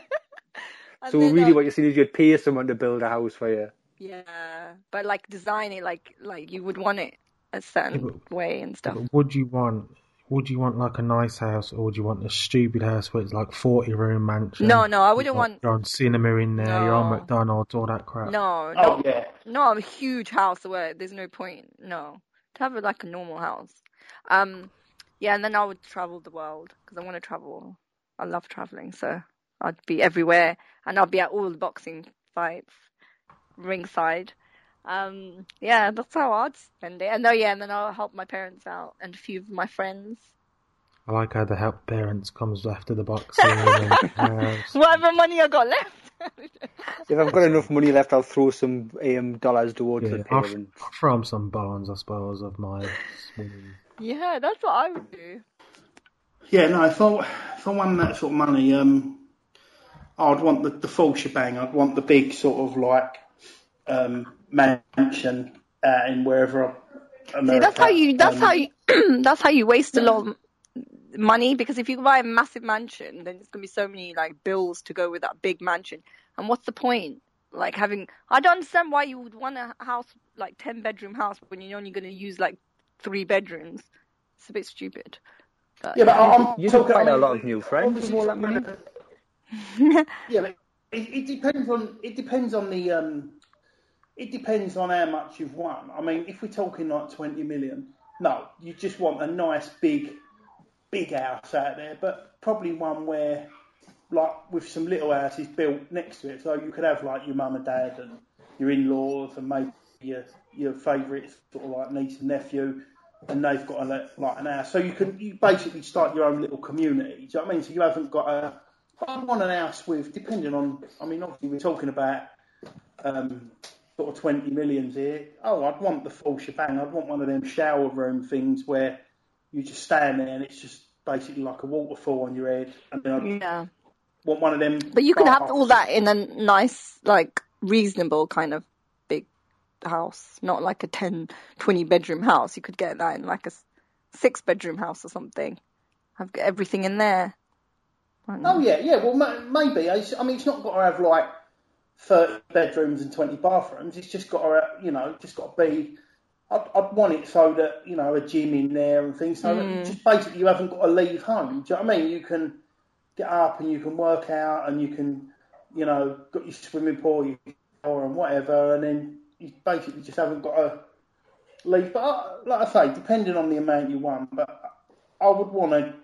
So then, really, uh, what you're saying is you'd pay someone to build a house for you. yeah, but like design it like like you would want it a certain but- way and stuff. But would you want? Would you want like a nice house, or would you want a stupid house where it's like forty room mansion? No, no, I wouldn't Like want. your own cinema in there, your own No. McDonald's, all that crap. No, no, Oh yeah. no, a huge house where there's no point. No, to have it like a normal house. Um, yeah, and then I would travel the world because I want to travel. I love traveling, so I'd be everywhere, and I'd be at all the boxing fights, ringside. Um, yeah, that's how I'd spend it. And no, yeah, and then I'll help my parents out and a few of my friends. I like how the help parents comes after the boxing. and, uh, *laughs* Whatever money I got left. *laughs* If I've got enough money left, I'll throw some um, dollars towards yeah, the I'll, parents. I'll throw 'em some bones, I suppose, of my *laughs* winnings. Yeah, that's what I would do. Yeah, no, if I, if I won that sort of money, um, I'd want the, the full shebang. I'd want the big sort of like um, mansion out in wherever. See, that's how you. That's um, how you. *clears throat* that's how you waste a lot of money because if you buy a massive mansion, then there's gonna be so many like bills to go with that big mansion. And what's the point? Like having, I don't understand why you would want a house like ten bedroom house when you're only gonna use like three bedrooms. It's a bit stupid. But, Yeah, but I'm You talking could find I a mean, lot of new friends with all that money. Yeah, but it, it depends on it depends on the um, it depends on how much you've won. I mean, if we're talking like twenty million, no, you just want a nice big, big house out there, but probably one where, like, with some little houses built next to it, so you could have like your mum and dad and your in-laws and maybe your your favourite sort of like niece and nephew. And they've got a, like an house, so you can you basically start your own little community. Do you know what I mean? So you haven't got a I want an house with, depending on, I mean, obviously we're talking about um, sort of 20 millions here. Oh, I'd want the full shebang. I'd want one of them shower room things where you just stand there and it's just basically like a waterfall on your head. And then I'd yeah, want one of them. but you can have all that in a nice, like reasonable kind of house, not like a 10, 20 bedroom house. You could get that in like a six bedroom house or something. I've got everything in there. I don't know. Oh, yeah, yeah. Well, ma- maybe. I mean, it's not got to have like 30 bedrooms and 20 bathrooms. It's just got to, uh, you know, just got to be. I'd, I'd want it so that you know a gym in there and things. So Mm. just basically you haven't got to leave home. Do you know what I mean? You can get up and you can work out and you can, you know, got your swimming pool, your shower and whatever, and then you basically just haven't got a leave. But uh, like I say, depending on the amount you want, but I would want to.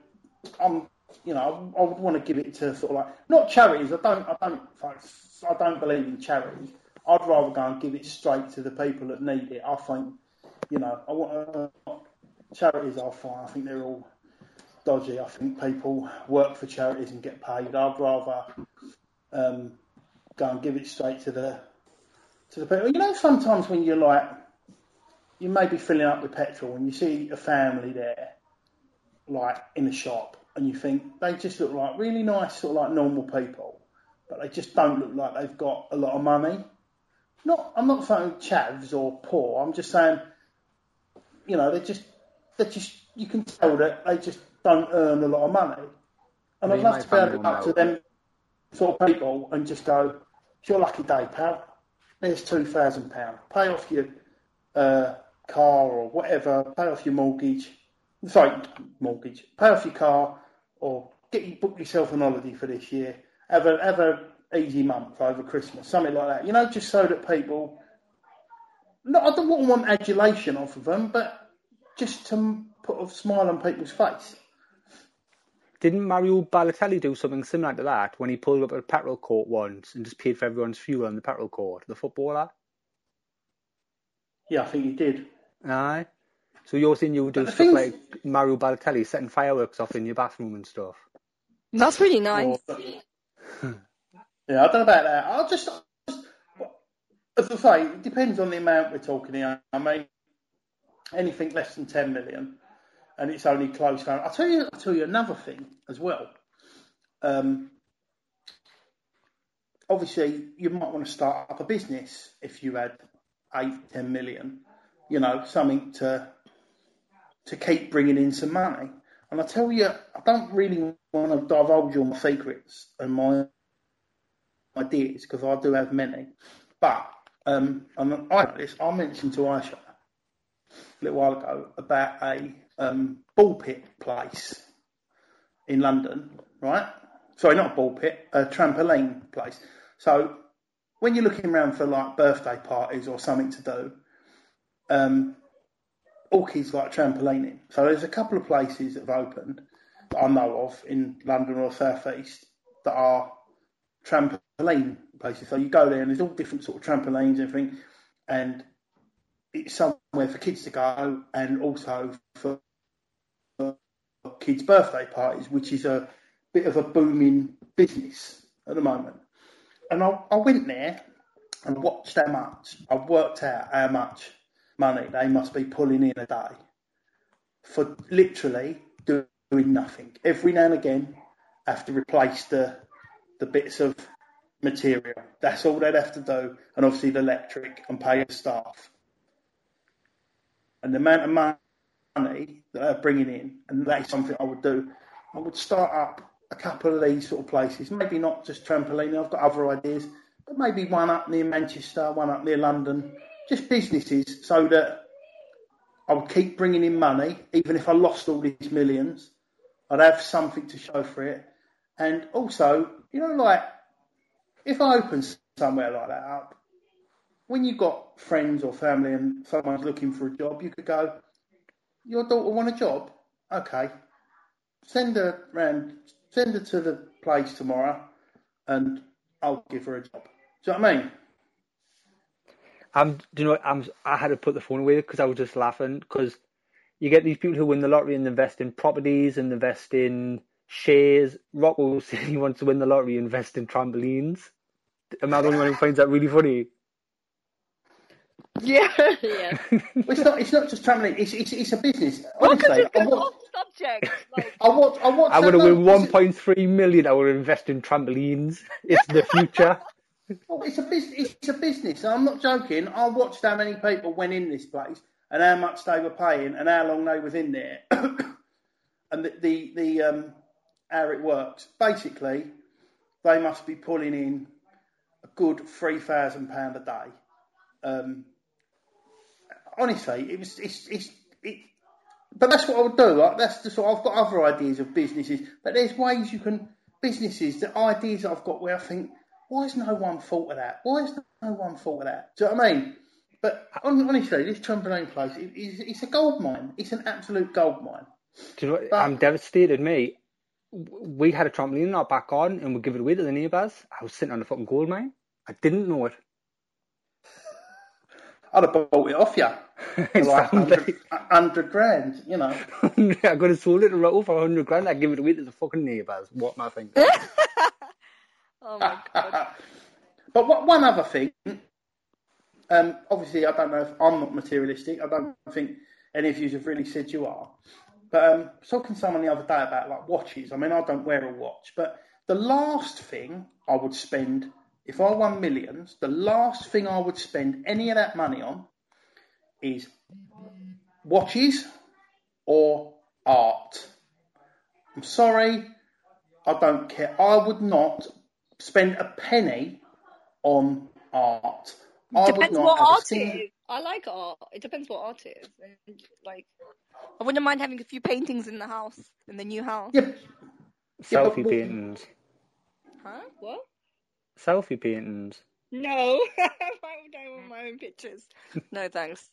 I'm, you know, I would want to give it to sort of like not charities. I don't. I don't. I don't believe in charities. I'd rather go and give it straight to the people that need it. I think, you know, I want uh, charities are fine. I think they're all dodgy. I think people work for charities and get paid. I'd rather um, go and give it straight to the to the people. You know, sometimes when you're like, you may be filling up with petrol and you see a family there, like in a shop, and you think they just look like really nice, sort of like normal people, but they just don't look like they've got a lot of money. Not, I'm not saying chavs or poor. I'm just saying, you know, they're just, they're just. You can tell that they just don't earn a lot of money, and I'd love to be able to go up to them sort of people and just go, "It's your lucky day, pal. There's two thousand pound. Pay off your uh, car or whatever. Pay off your mortgage. Sorry, mortgage. Pay off your car or get book yourself an holiday for this year. Have a have a easy month over Christmas, something like that. You know, just so that people. No, I don't want adulation off of them, but just to put a smile on people's face. Didn't Mario Balotelli do something similar to that when he pulled up at a petrol court once and just paid for everyone's fuel on the petrol court, the footballer? Yeah, I think he did. Aye. So you're saying you would do But stuff thing- like Mario Balotelli setting fireworks off in your bathroom and stuff? That's really nice. *laughs* Yeah, I don't know about that. I'll just, as I say, it depends on the amount we're talking here. I mean, anything less than 10 million, and it's only close. I'll tell you, I'll tell you another thing as well. Um, obviously, you might want to start up a business if you had eight, 10 million, you know, something to to keep bringing in some money. And I tell you, I don't really want to divulge all my secrets and my ideas because I do have many. But um, and I I mentioned to Aisha a little while ago about a um, ball pit place in London, right? Sorry, not a ball pit, a trampoline place. So when you're looking around for like birthday parties or something to do, um, all kids like trampolining. So there's a couple of places that have opened that I know of in London or South East that are trampoline places. So you go there and there's all different sort of trampolines and everything, and it's somewhere for kids to go and also for kids' birthday parties, which is a bit of a booming business at the moment. And I, I went there and watched how much, I worked out how much money they must be pulling in a day for literally doing nothing. Every now and again, have to replace the the bits of material. That's all they'd have to do, and obviously the electric and pay the staff. And the amount of money that they're bringing in, and that is something I would do. I would start up a couple of these sort of places. Maybe not just trampoline. I've got other ideas, but maybe one up near Manchester, one up near London. Just businesses, so that I would keep bringing in money, even if I lost all these millions. I'd have something to show for it, and also, you know, like if I open somewhere like that up, when you've got friends or family and someone's looking for a job, you could go, "Your daughter want a job? Okay, send her round send her to the place tomorrow and I'll give her a job. Do you know what I mean? I'm, do you know, I'm, I had to put the phone away because I was just laughing because you get these people who win the lottery and invest in properties and invest in shares. Rocco *laughs* said he wants to win the lottery, invest in trampolines. Am I the only one who finds that really funny? Yeah, *laughs* yeah. Well, *laughs* it's not. It's not just trampoline. It's it's, it's a business. Welcome Honestly, to I the subject. Like, I watch. I watch. I would have that- win 1.3 million. I would invest in trampolines. It's the future. *laughs* Well, it's a business. It's a business. I'm not joking. I watched how many people went in this place and how much they were paying and how long they was in there, *coughs* and the the, the um, how it works. Basically, they must be pulling in a good three thousand pound a day. Um, honestly, it was it's it's it. But that's what I would do. Like, that's the sort. I've got other ideas of businesses, but there's ways you can businesses. The ideas that I've got where I think, why has no one thought of that? Why has no one thought of that? Do you know what I mean? But honestly, this trampoline place, it, it's, it's a gold mine. It's an absolute gold mine. You know? But- I'm devastated, mate. We had a trampoline in our back garden and we give it away to the neighbours. I was sitting on a fucking gold mine. I didn't know it. I'd have bought it off you. *laughs* It like 100, 100 grand, you know. *laughs* I could have sold it to Rocco for 100 grand. I'd give it away to the fucking neighbours. What am I thinking? *laughs* oh my god. but what, one other thing, um, obviously, I don't know if I'm not materialistic. I don't think any of you have really said you are. But um, I was talking to someone the other day about like watches. I mean, I don't wear a watch, but the last thing I would spend if I won millions, the last thing I would spend any of that money on is watches or art. I'm sorry, I don't care. I would not spend a penny on art. I would Depends not what have art sing- it is. I like art. It depends what art it is. And, Like, I wouldn't mind having a few paintings in the house, in the new house. Yeah, Yeah, Selfie what- paintings. Huh? What? Selfie paintings. No. *laughs* Why would I want my own pictures? *laughs* No, thanks.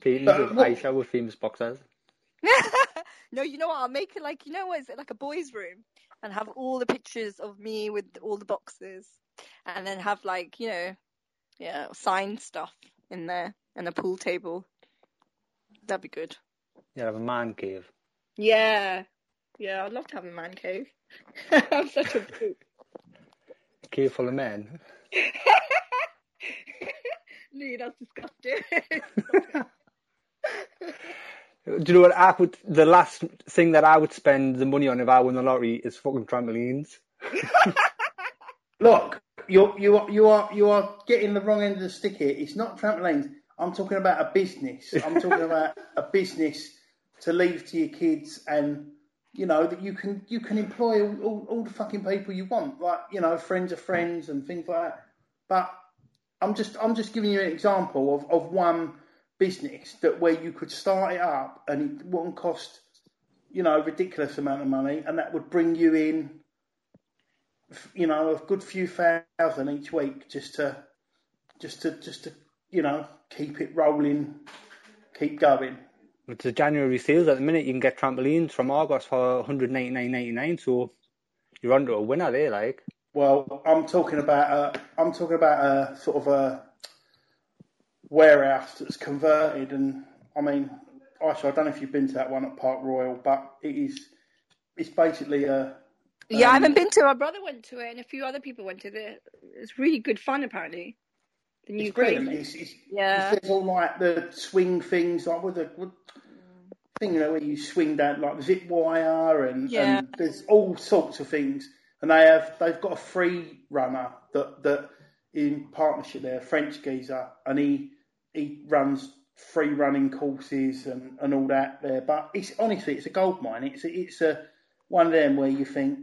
Paintings But of what- Aisha with famous boxers. *laughs* no, you know what? I'll make it like you know what is it like a boys' room and have all the pictures of me with all the boxes, and then have like you know, yeah, signed stuff in there and a pool table. That'd be good. Yeah, have a man cave. Yeah, yeah, I'd love to have a man cave. *laughs* I'm such a poop. A cave full of men. No, *laughs* that's disgusting. *laughs* Do you know what I would? The last thing that I would spend the money on if I won the lottery is fucking trampolines. Look, you're you are you are you are getting the wrong end of the stick here. It's not trampolines. I'm talking about a business. I'm talking about a business to leave to your kids and you know that you can you can employ all, all, the fucking people you want, like you know friends of friends and things like that. But I'm just I'm just giving you an example of, of one business that where you could start it up and it wouldn't cost you know a ridiculous amount of money, and that would bring you in you know a good few thousand each week just to just to just to you know keep it rolling, keep going. With the January sales at the minute, you can get trampolines from Argos for 199.99, so you're onto a winner there, like. Well, I'm talking about a, I'm talking about a sort of a warehouse that's converted, and I mean, actually, I don't know if you've been to that one at Park Royal, but it is, it's basically a. Yeah, I um, haven't been to. it. My brother went to it, and a few other people went to it. It's really good fun, apparently. The new It's brilliant. It's, it's, Yeah. There's all like the swing things, like with the with thing you know where you swing down like zip wire, and, Yeah. and there's all sorts of things. And they have they've got a free runner that that in partnership there, French geezer, and he he runs free running courses and, and all that there. But it's honestly it's a gold mine. It's a, it's a one of them where you think,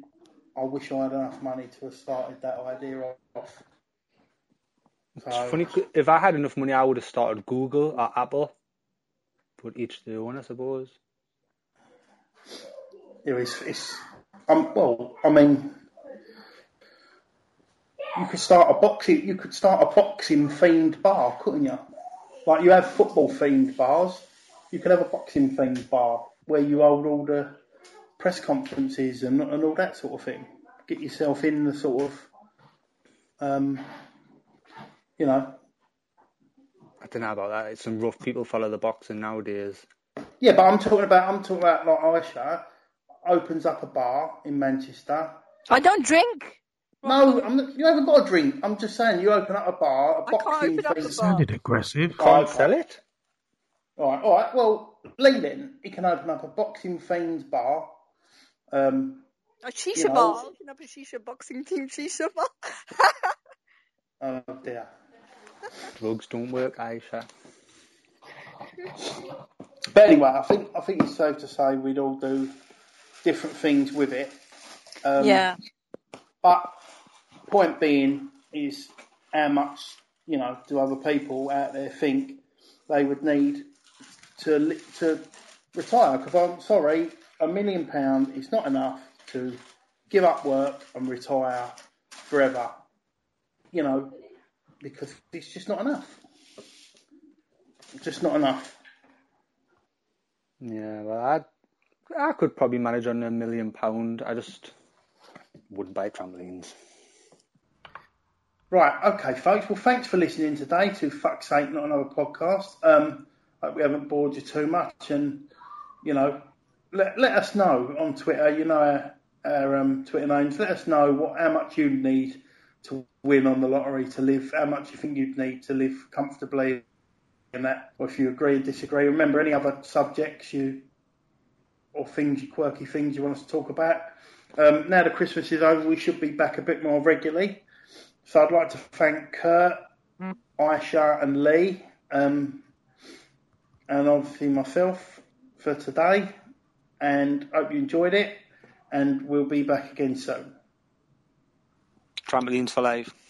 I wish I had enough money to have started that idea off. It's So- funny, if I had enough money, I would have started Google or Apple. But each their own, I suppose. Yeah, it's, it's um, well, I mean, you could start a boxing, you could start a boxing themed bar, couldn't you? Like you have football themed bars, you could have a boxing themed bar where you hold all the press conferences and and all that sort of thing. Get yourself in the sort of, um, you know, I don't know about that. It's some rough people follow the boxing nowadays. yeah. But I'm talking about, I'm talking about like Aisha opens up a bar in Manchester. I don't drink. No, I'm you haven't got a drink. I'm just saying you open up a bar, a I can't boxing open up a bar. Sounded aggressive. Can't sell it. All right, all right. Well, Lee then he can open up a boxing themed bar. Um, A shisha You know- bar. Open up a shisha boxing team shisha bar. *laughs* oh dear. Drugs don't work, Aisha. But anyway, I think I think it's safe to say we'd all do different things with it. Um, yeah. But point being is how much you know do other people out there think they would need to to retire? Because I'm sorry, a million pound is not enough to give up work and retire forever. You know, because it's just not enough. Just not enough. Yeah, well, I I could probably manage on a million pound. I just wouldn't buy trampolines. Right, okay, folks. Well, thanks for listening today to Fuck's Sake, Not Another Podcast. Um, hope we haven't bored you too much, and you know, let let us know on Twitter. You know our, our um, Twitter names. Let us know what how much you need to win on the lottery to live. How much you think you'd need to live comfortably, and that, or if you agree or disagree. Remember, any other subjects you or things, quirky things you want us to talk about. Um, now the Christmas is over, we should be back a bit more regularly. So I'd like to thank Kurt, Aisha, and Lee, um, and obviously myself for today. And hope you enjoyed it. And we'll be back again soon. Trampolines for life.